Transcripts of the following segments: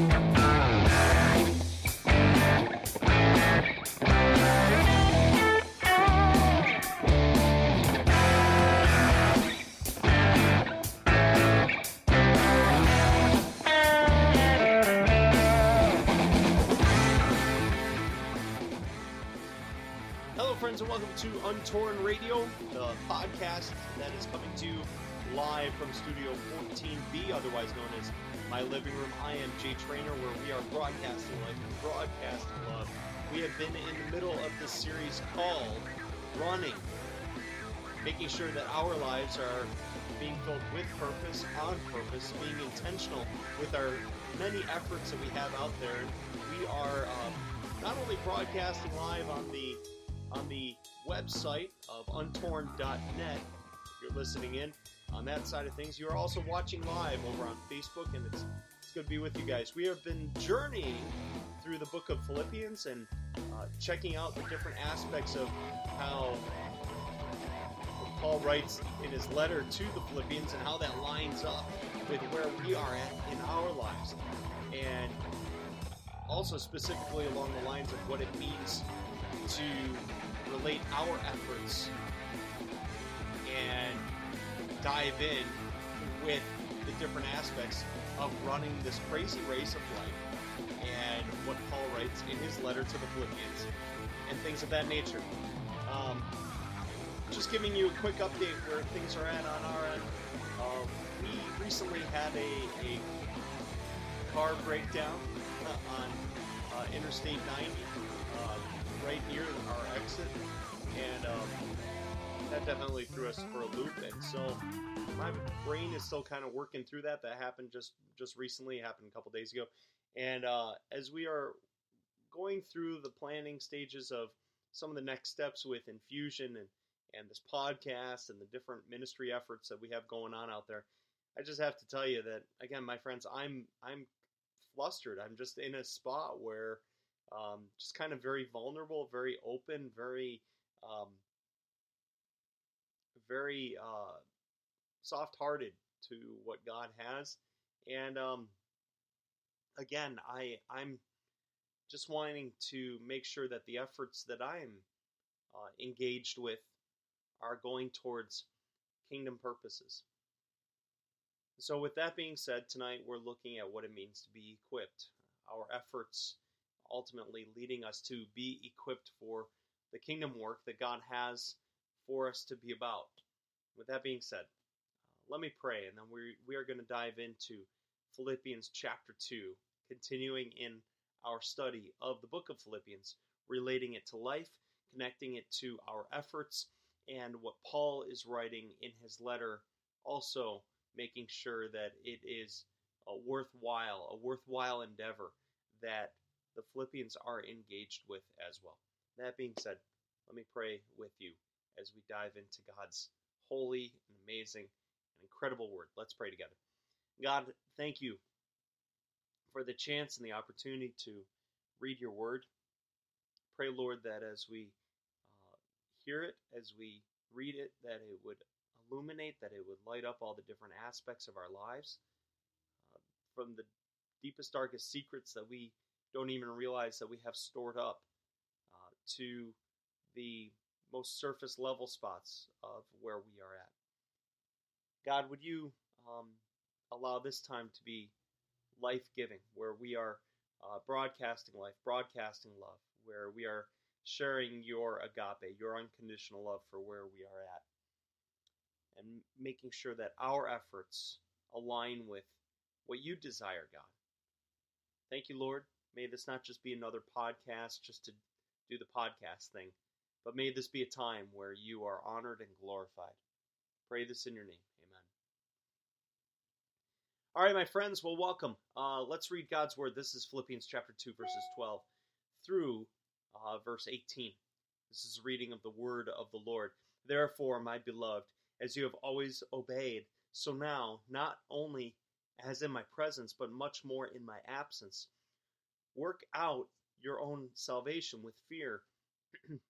Hello, friends, and welcome to Untorn Radio, the podcast that is coming to you live from Studio 14B, otherwise known as my living room. I am Jay Trainer, where we are broadcasting life and broadcasting love. We have been in the middle of this series called Running, making sure that our lives are being filled with purpose, on purpose, being intentional with our many efforts that we have out there. We are um, not only broadcasting live on the on the website of untorn.net. If you're listening in on that side of things, you're also watching live over on Facebook, and it's, it's good to be with you guys. We have been journeying through the book of Philippians and uh, checking out the different aspects of how Paul writes in his letter to the Philippians and how that lines up with where we are at in our lives. And also specifically along the lines of what it means to relate our efforts dive in with the different aspects of running this crazy race of life and what Paul writes in his letter to the Philippians and things of that nature. Um, just giving you a quick update where things are at on our end. Uh, we recently had a, a car breakdown uh, on uh, Interstate 90 uh, right near our exit, and um, that definitely threw us for a loop. And so my brain is still kind of working through that. That happened just just recently. Happened a couple days ago, and uh, as we are going through the planning stages of some of the next steps with infusion and and this podcast and the different ministry efforts that we have going on out there. I just have to tell you that again, my friends, I'm I'm flustered. I'm just in a spot where um, just kind of very vulnerable, very open, very um, very uh, soft-hearted to what God has, and um, again, I I'm just wanting to make sure that the efforts that I'm uh, engaged with are going towards kingdom purposes. So, with that being said, tonight we're looking at what it means to be equipped. Our efforts ultimately leading us to be equipped for the kingdom work that God has for us to be about. With that being said, uh, let me pray, and then we, we are going to dive into Philippians chapter 2, continuing in our study of the book of Philippians, relating it to life, connecting it to our efforts, and what Paul is writing in his letter, also making sure that it is a worthwhile, a worthwhile endeavor that the Philippians are engaged with as well. That being said, let me pray with you as we dive into God's holy and amazing and incredible word. Let's pray together. God, thank you for the chance and the opportunity to read your word. Pray, Lord, that as we uh, hear it, as we read it, that it would illuminate, that it would light up all the different aspects of our lives, uh, from the deepest, darkest secrets that we don't even realize that we have stored up, uh, to the most surface level spots of where we are at. God, would you um, allow this time to be life giving, where we are uh, broadcasting life, broadcasting love, where we are sharing your agape, your unconditional love for where we are at, and making sure that our efforts align with what you desire, God. Thank you, Lord. May this not just be another podcast just to do the podcast thing, but may this be a time where you are honored and glorified. Pray this in your name. Amen. All right, my friends, well, welcome. Uh, let's read God's word. This is Philippians chapter 2, verses 12 through uh, verse 18. This is a reading of the word of the Lord. Therefore, my beloved, as you have always obeyed, so now, not only as in my presence, but much more in my absence, work out your own salvation with fear,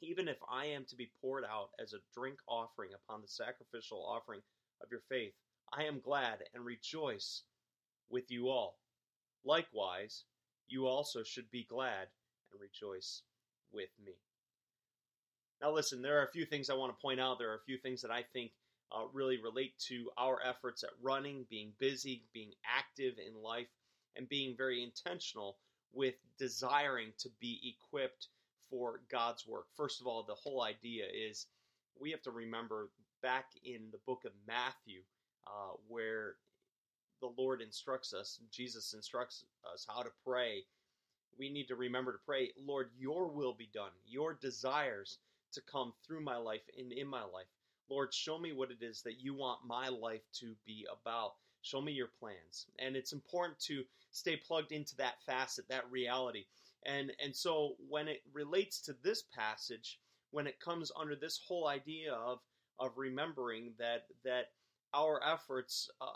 even if I am to be poured out as a drink offering upon the sacrificial offering of your faith, I am glad and rejoice with you all. Likewise, you also should be glad and rejoice with me. Now, listen, there are a few things I want to point out. There are a few things that I think uh, really relate to our efforts at running, being busy, being active in life, and being very intentional with desiring to be equipped for God's work. First of all, the whole idea is we have to remember back in the book of Matthew, uh, where the Lord instructs us, Jesus instructs us how to pray. We need to remember to pray, Lord, your will be done, your desires to come through my life and in my life. Lord, show me what it is that you want my life to be about. Show me your plans. And it's important to stay plugged into that facet, that reality. And and so when it relates to this passage, when it comes under this whole idea of of remembering that that our efforts uh,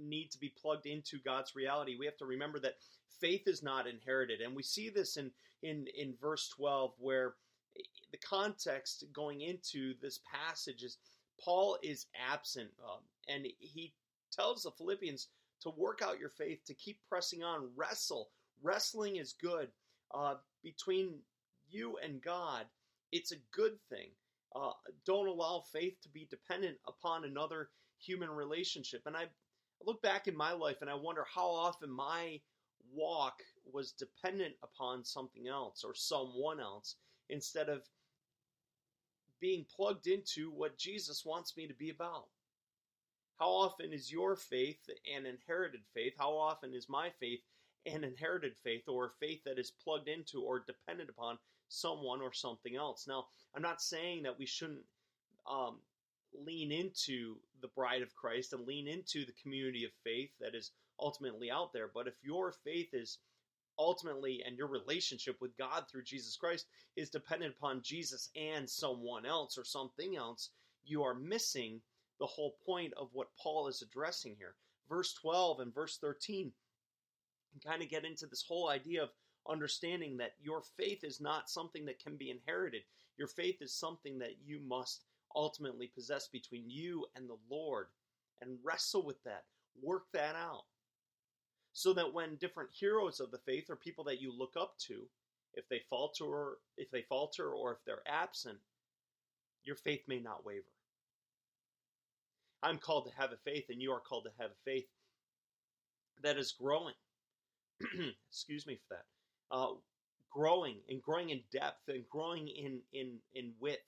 need to be plugged into God's reality, we have to remember that faith is not inherited, and we see this in in in verse twelve where the context going into this passage is Paul is absent, um, and he tells the Philippians to work out your faith, to keep pressing on, wrestle. Wrestling is good uh, between you and God. It's a good thing. Uh, don't allow faith to be dependent upon another human relationship. And I look back in my life and I wonder how often my walk was dependent upon something else or someone else instead of being plugged into what Jesus wants me to be about. How often is your faith an inherited faith? How often is my faith an inherited faith or a faith that is plugged into or dependent upon someone or something else? Now, I'm not saying that we shouldn't um, lean into the bride of Christ and lean into the community of faith that is ultimately out there, but if your faith is ultimately and your relationship with God through Jesus Christ is dependent upon Jesus and someone else or something else, you are missing the whole point of what Paul is addressing here. Verse 12 and verse 13 can kind of get into this whole idea of understanding that your faith is not something that can be inherited. Your faith is something that you must ultimately possess between you and the Lord and wrestle with that. Work that out so that when different heroes of the faith or people that you look up to, if they falter, or if they falter, or if they're absent, your faith may not waver. I'm called to have a faith, and you are called to have a faith that is growing. Excuse me for that. Uh, growing and growing in depth and growing in in in width.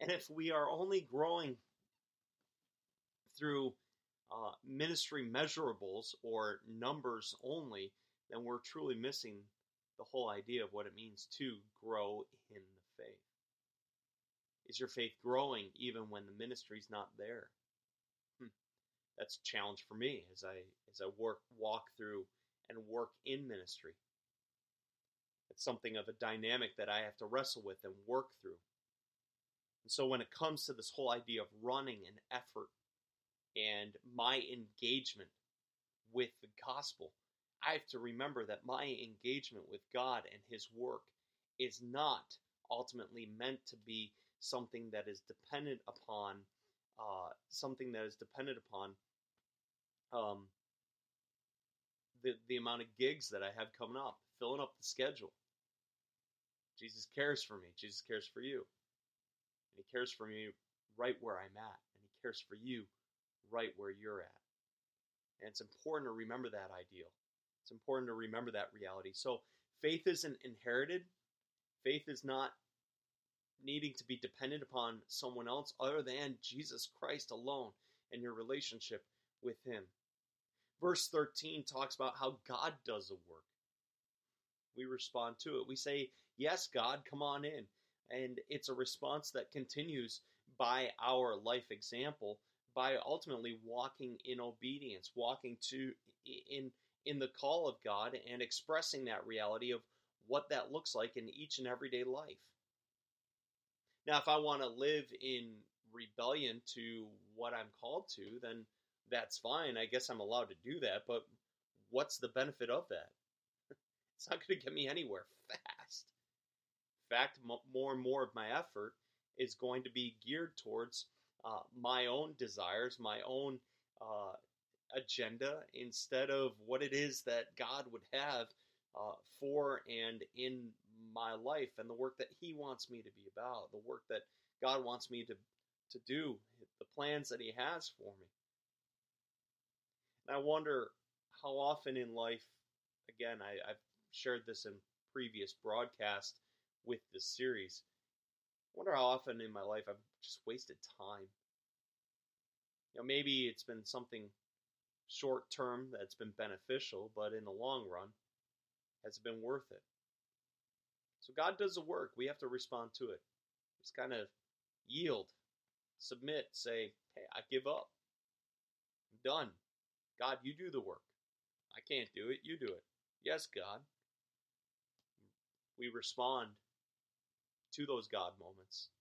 And if we are only growing through uh, ministry measurables or numbers only, then we're truly missing the whole idea of what it means to grow in the faith. Is your faith growing even when the ministry's not there? Hmm. That's a challenge for me as I as I work walk through and work in ministry. It's something of a dynamic that I have to wrestle with and work through. And so when it comes to this whole idea of running and effort and my engagement with the gospel, I have to remember that my engagement with God and His work is not ultimately meant to be something that is dependent upon uh, something that is dependent upon um, the the amount of gigs that I have coming up, filling up the schedule. Jesus cares for me. Jesus cares for you, and He cares for me right where I'm at, and He cares for you right where you're at. And it's important to remember that ideal. It's important to remember that reality. So faith isn't inherited. Faith is not needing to be dependent upon someone else other than Jesus Christ alone and your relationship with Him. Verse 13 talks about how God does the work. We respond to it. We say, Yes, God, come on in. And it's a response that continues by our life example by ultimately walking in obedience, walking to in in the call of God and expressing that reality of what that looks like in each and everyday life. Now, if I want to live in rebellion to what I'm called to, then that's fine. I guess I'm allowed to do that, but what's the benefit of that? It's not going to get me anywhere fast. In fact, more and more of my effort is going to be geared towards uh, my own desires, my own uh, agenda, instead of what it is that God would have uh, for and in my life and the work that He wants me to be about, the work that God wants me to, to do, the plans that He has for me. I wonder how often in life, again, I, I've shared this in previous broadcasts with this series. I wonder how often in my life I've just wasted time. You know, maybe it's been something short term that's been beneficial, but in the long run, has it been worth it? So God does the work. We have to respond to it. Just kind of yield, submit, say, hey, I give up. I'm done. God, you do the work. I can't do it. You do it. Yes, God. We respond to those God moments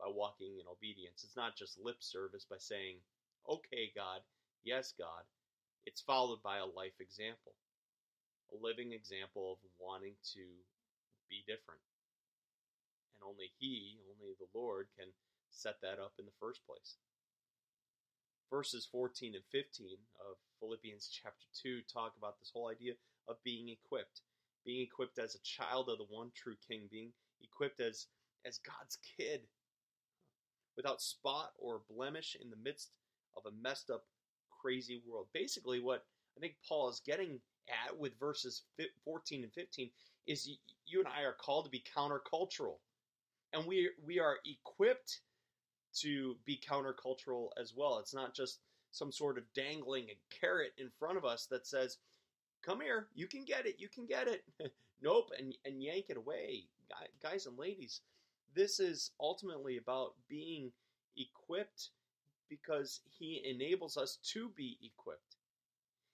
by walking in obedience. It's not just lip service by saying, okay, God, yes, God. It's followed by a life example, a living example of wanting to be different. And only He, only the Lord, can set that up in the first place. Verses 14 and 15 of Philippians chapter 2 talk about this whole idea of being equipped. Being equipped as a child of the one true King, being equipped as, as God's kid, without spot or blemish in the midst of a messed up, crazy world. Basically, what I think Paul is getting at with verses 14 and 15 is you and I are called to be countercultural. And we, we are equipped to be countercultural as well. It's not just some sort of dangling a carrot in front of us that says, come here, you can get it, you can get it. nope, and, and yank it away. Guys and ladies, this is ultimately about being equipped because he enables us to be equipped.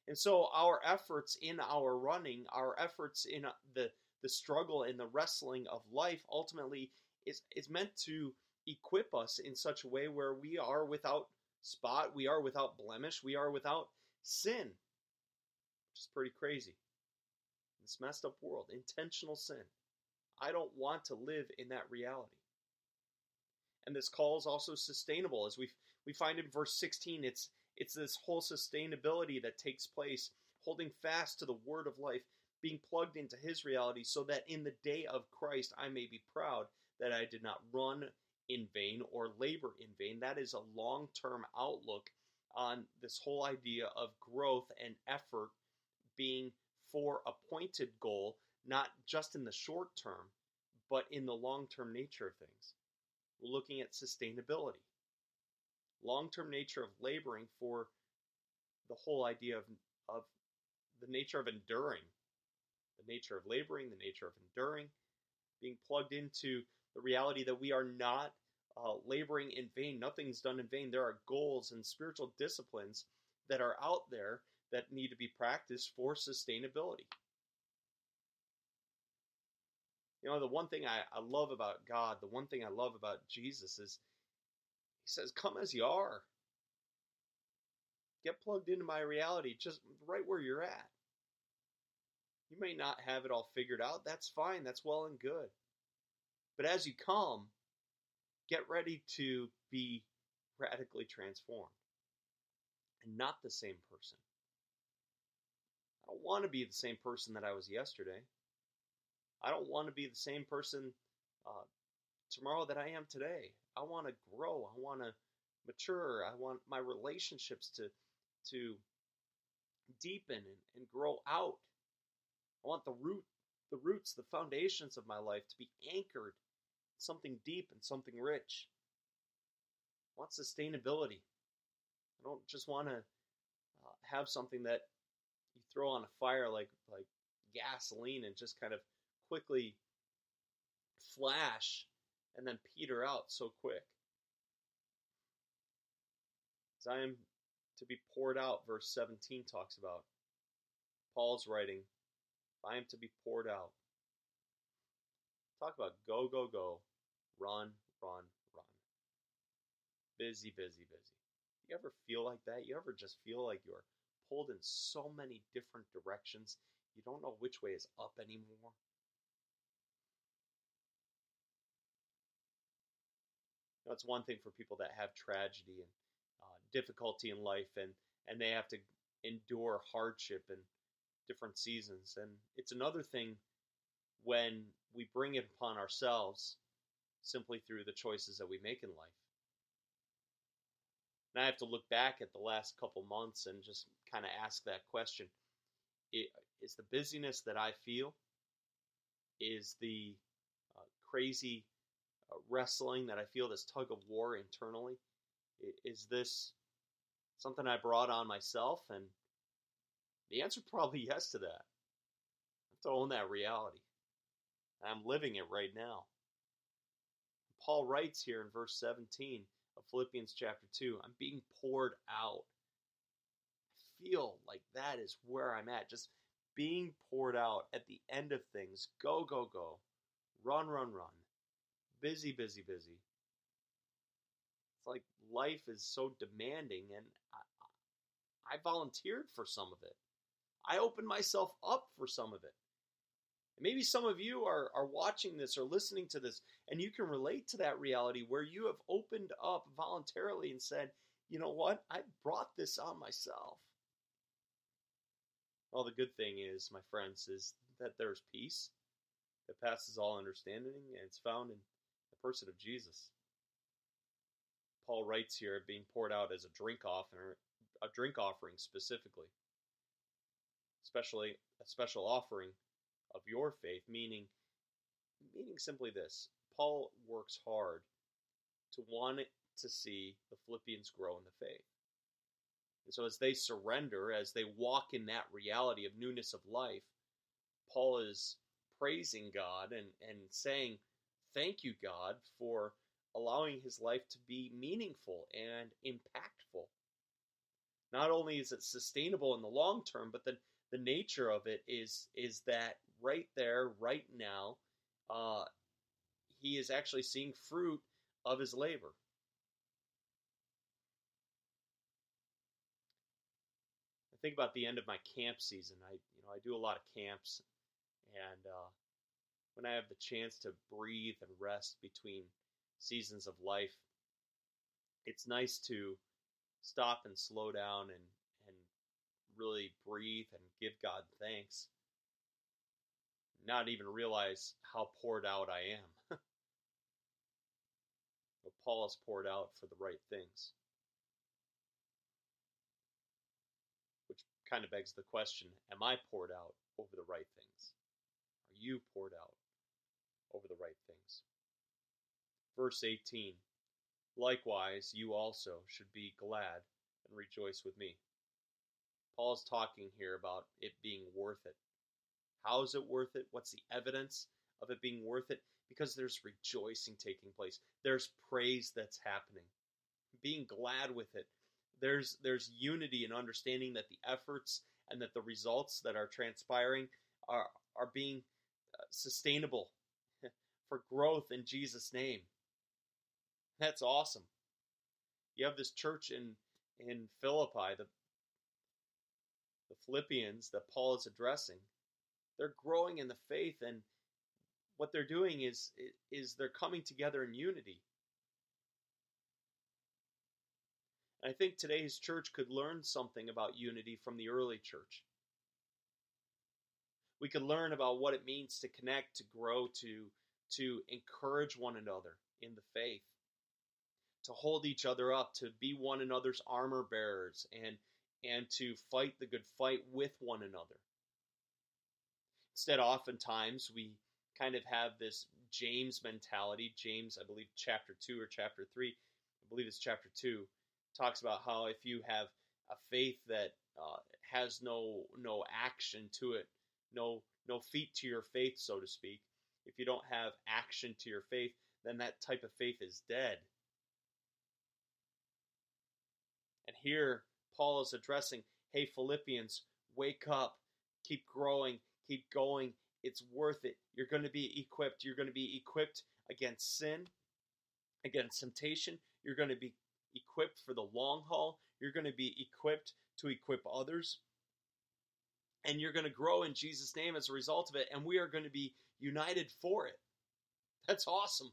And so our efforts in our running, our efforts in uh, the the struggle and the wrestling of life ultimately is is meant to equip us in such a way where we are without spot, we are without blemish, we are without sin. Which is pretty crazy. This messed up world, intentional sin. I don't want to live in that reality. And this call is also sustainable, as we we find in verse 16. It's it's this whole sustainability that takes place, holding fast to the word of life, being plugged into His reality, so that in the day of Christ I may be proud that I did not run in vain or labor in vain. That is a long term outlook on this whole idea of growth and effort being for a pointed goal, not just in the short term, but in the long term nature of things. We're looking at sustainability, long term nature of laboring for the whole idea of, of the nature of enduring, the nature of laboring, the nature of enduring, being plugged into the reality that we are not uh, laboring in vain. Nothing's done in vain. There are goals and spiritual disciplines that are out there that need to be practiced for sustainability. You know, the one thing I, I love about God, the one thing I love about Jesus is He says, Come as you are. Get plugged into my reality just right where you're at. You may not have it all figured out. That's fine. That's well and good. But as you come, get ready to be radically transformed and not the same person. I don't want to be the same person that I was yesterday. I don't want to be the same person uh, tomorrow that I am today. I want to grow. I want to mature. I want my relationships to to deepen and, and grow out. I want the root, the roots, the foundations of my life to be anchored in something deep and something rich. I want sustainability. I don't just want to uh, have something that you throw on a fire like like gasoline and just kind of quickly flash and then peter out so quick. As I am to be poured out, verse 17 talks about. Paul's writing, I am to be poured out. Talk about go, go, go, run, run, run. Busy, busy, busy. You ever feel like that? You ever just feel like you're pulled in so many different directions, you don't know which way is up anymore? That's one thing for people that have tragedy and uh, difficulty in life, and and they have to endure hardship and different seasons. And it's another thing when we bring it upon ourselves simply through the choices that we make in life. And I have to look back at the last couple months and just kind of ask that question Is the busyness that I feel, is the uh, crazy uh, wrestling that I feel, this tug of war internally, is this something I brought on myself? And the answer probably yes to that. I have to own that reality. I'm living it right now. Paul writes here in verse 17 of Philippians chapter 2 I'm being poured out. I feel like that is where I'm at. Just being poured out at the end of things. Go, go, go. Run, run, run. Busy, busy, busy. It's like life is so demanding, and I, I volunteered for some of it. I open myself up for some of it. And Maybe some of you are, are watching this or listening to this, and you can relate to that reality where you have opened up voluntarily and said, you know what? I brought this on myself. Well, the good thing is, my friends, is that there's peace that passes all understanding, and it's found in the person of Jesus. Paul writes here being poured out as a drink offering, a drink offering specifically, especially a special offering of your faith, meaning meaning simply this. Paul works hard to want to see the Philippians grow in the faith. And so as they surrender, as they walk in that reality of newness of life, Paul is praising God and, and saying, Thank you, God, for allowing his life to be meaningful and impactful. Not only is it sustainable in the long term, but the, the nature of it is is that right there, right now, uh, he is actually seeing fruit of his labor. I think about the end of my camp season. I, you know, I do a lot of camps, and uh, when I have the chance to breathe and rest between seasons of life, it's nice to stop and slow down and really breathe and give God thanks not even realize how poured out I am. but Paul is poured out for the right things. Which kind of begs the question Am I poured out over the right things? Are you poured out over the right things? Verse 18 Likewise, you also should be glad and rejoice with me. Paul is talking here about it being worth it how is it worth it? What's the evidence of it being worth it? Because there's rejoicing taking place. There's praise that's happening. Being glad with it. There's there's unity and understanding that the efforts and that the results that are transpiring are are being uh, sustainable for growth in Jesus name. That's awesome. You have this church in in Philippi, the the Philippians that Paul is addressing they're growing in the faith and what they're doing is is they're coming together in unity. And I think today's church could learn something about unity from the early church. We could learn about what it means to connect, to grow, to to encourage one another in the faith, to hold each other up, to be one another's armor bearers and and to fight the good fight with one another. Instead, oftentimes we kind of have this James mentality. James, I believe, chapter 2 or chapter 3, I believe it's chapter 2, talks about how if you have a faith that uh, has no no action to it, no no feet to your faith, so to speak. If you don't have action to your faith, then that type of faith is dead. And here, Paul is addressing hey, Philippians, wake up, keep growing, keep going. It's worth it. You're going to be equipped. You're going to be equipped against sin, against temptation. You're going to be equipped for the long haul. You're going to be equipped to equip others. And you're going to grow in Jesus' name as a result of it. And we are going to be united for it. That's awesome.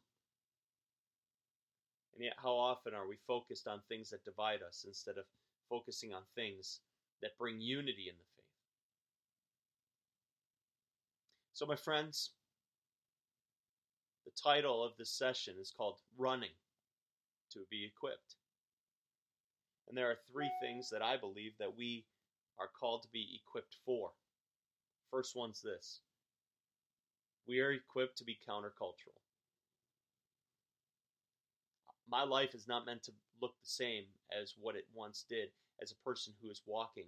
And yet, how often are we focused on things that divide us instead of focusing on things that bring unity in the faith? So, my friends, the title of this session is called Running to Be Equipped. And there are three things that I believe that we are called to be equipped for. First one's this we are equipped to be countercultural. My life is not meant to look the same as what it once did as a person who is walking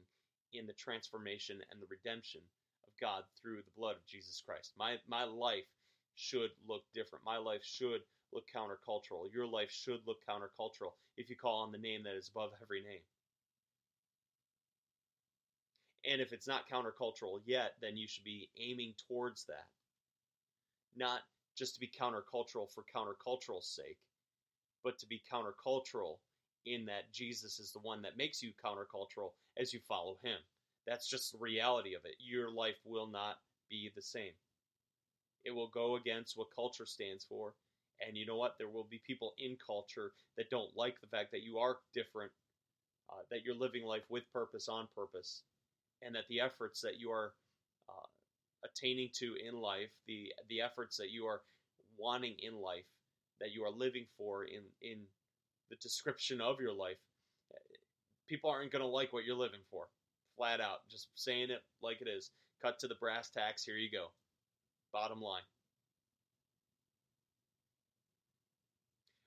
in the transformation and the redemption of God through the blood of Jesus Christ. My my life should look different. My life should look countercultural. Your life should look countercultural if you call on the name that is above every name. And if it's not countercultural yet, then you should be aiming towards that. Not just to be countercultural for countercultural's sake, but to be countercultural in that Jesus is the one that makes you countercultural as you follow him. That's just the reality of it. Your life will not be the same. It will go against what culture stands for. And you know what? There will be people in culture that don't like the fact that you are different, uh, that you're living life with purpose, on purpose, and that the efforts that you are uh, attaining to in life, the the efforts that you are wanting in life, that you are living for in in the description of your life, people aren't going to like what you're living for. Flat out, just saying it like it is. Cut to the brass tacks. Here you go. Bottom line.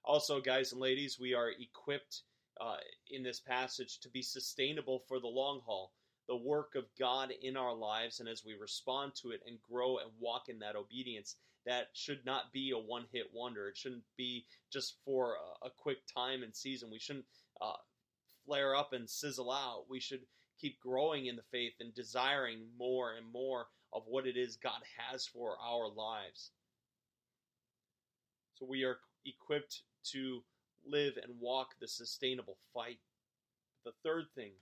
Also, guys and ladies, we are equipped uh, in this passage to be sustainable for the long haul. The work of God in our lives, and as we respond to it and grow and walk in that obedience, that should not be a one hit wonder. It shouldn't be just for a, a quick time and season. We shouldn't uh, flare up and sizzle out. We should keep growing in the faith and desiring more and more of what it is God has for our lives. So we are equipped to live and walk the sustainable fight. The third thing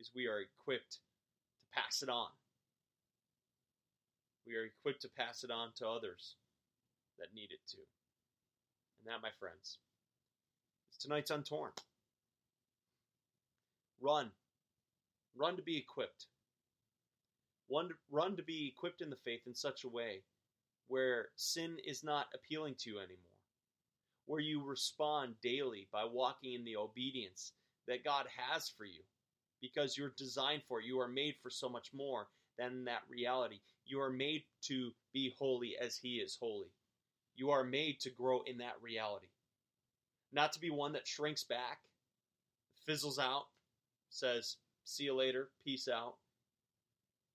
is we are equipped to pass it on. We are equipped to pass it on to others that need it too. And that, my friends, is tonight's Untorn. Run. Run to be equipped. Run to be equipped in the faith in such a way where sin is not appealing to you anymore, where you respond daily by walking in the obedience that God has for you because you're designed for it. You are made for so much more than that reality. You are made to be holy as He is holy. You are made to grow in that reality. Not to be one that shrinks back, fizzles out, says, see you later, peace out.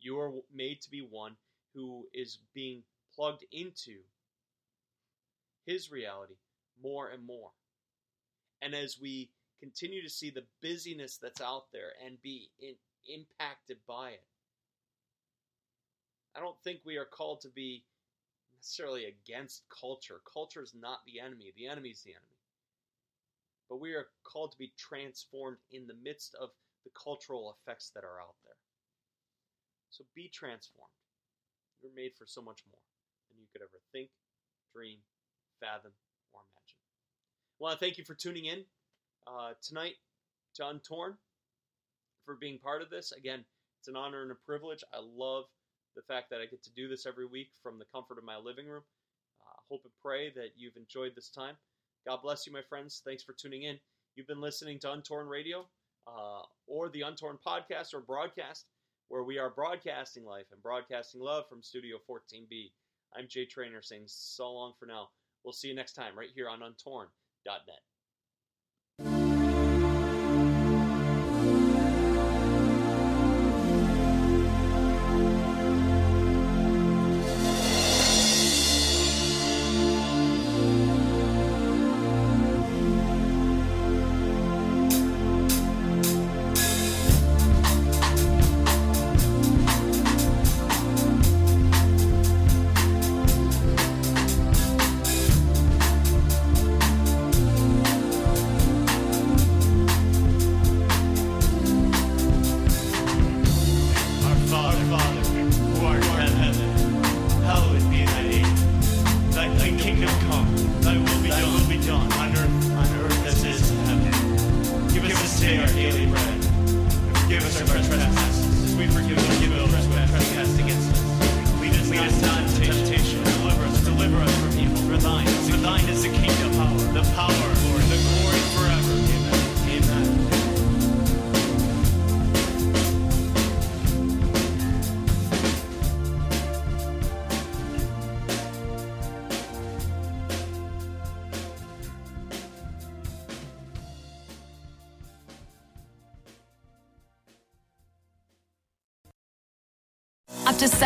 You are made to be one who is being plugged into His reality more and more. And as we continue to see the busyness that's out there and be in, impacted by it, I don't think we are called to be necessarily against culture. Culture is not the enemy, the enemy is the enemy. But we are called to be transformed in the midst of the cultural effects that are out there. So be transformed. You're made for so much more than you could ever think, dream, fathom, or imagine. Well, thank you for tuning in uh, tonight to Untorn, for being part of this. Again, it's an honor and a privilege. I love the fact that I get to do this every week from the comfort of my living room. Uh, hope and pray that you've enjoyed this time. God bless you, my friends. Thanks for tuning in. You've been listening to Untorn Radio uh, or the Untorn podcast or broadcast where we are broadcasting life and broadcasting love from Studio 14B. I'm Jay Trainer saying so long for now. We'll see you next time right here on untorn.net. kingdom come.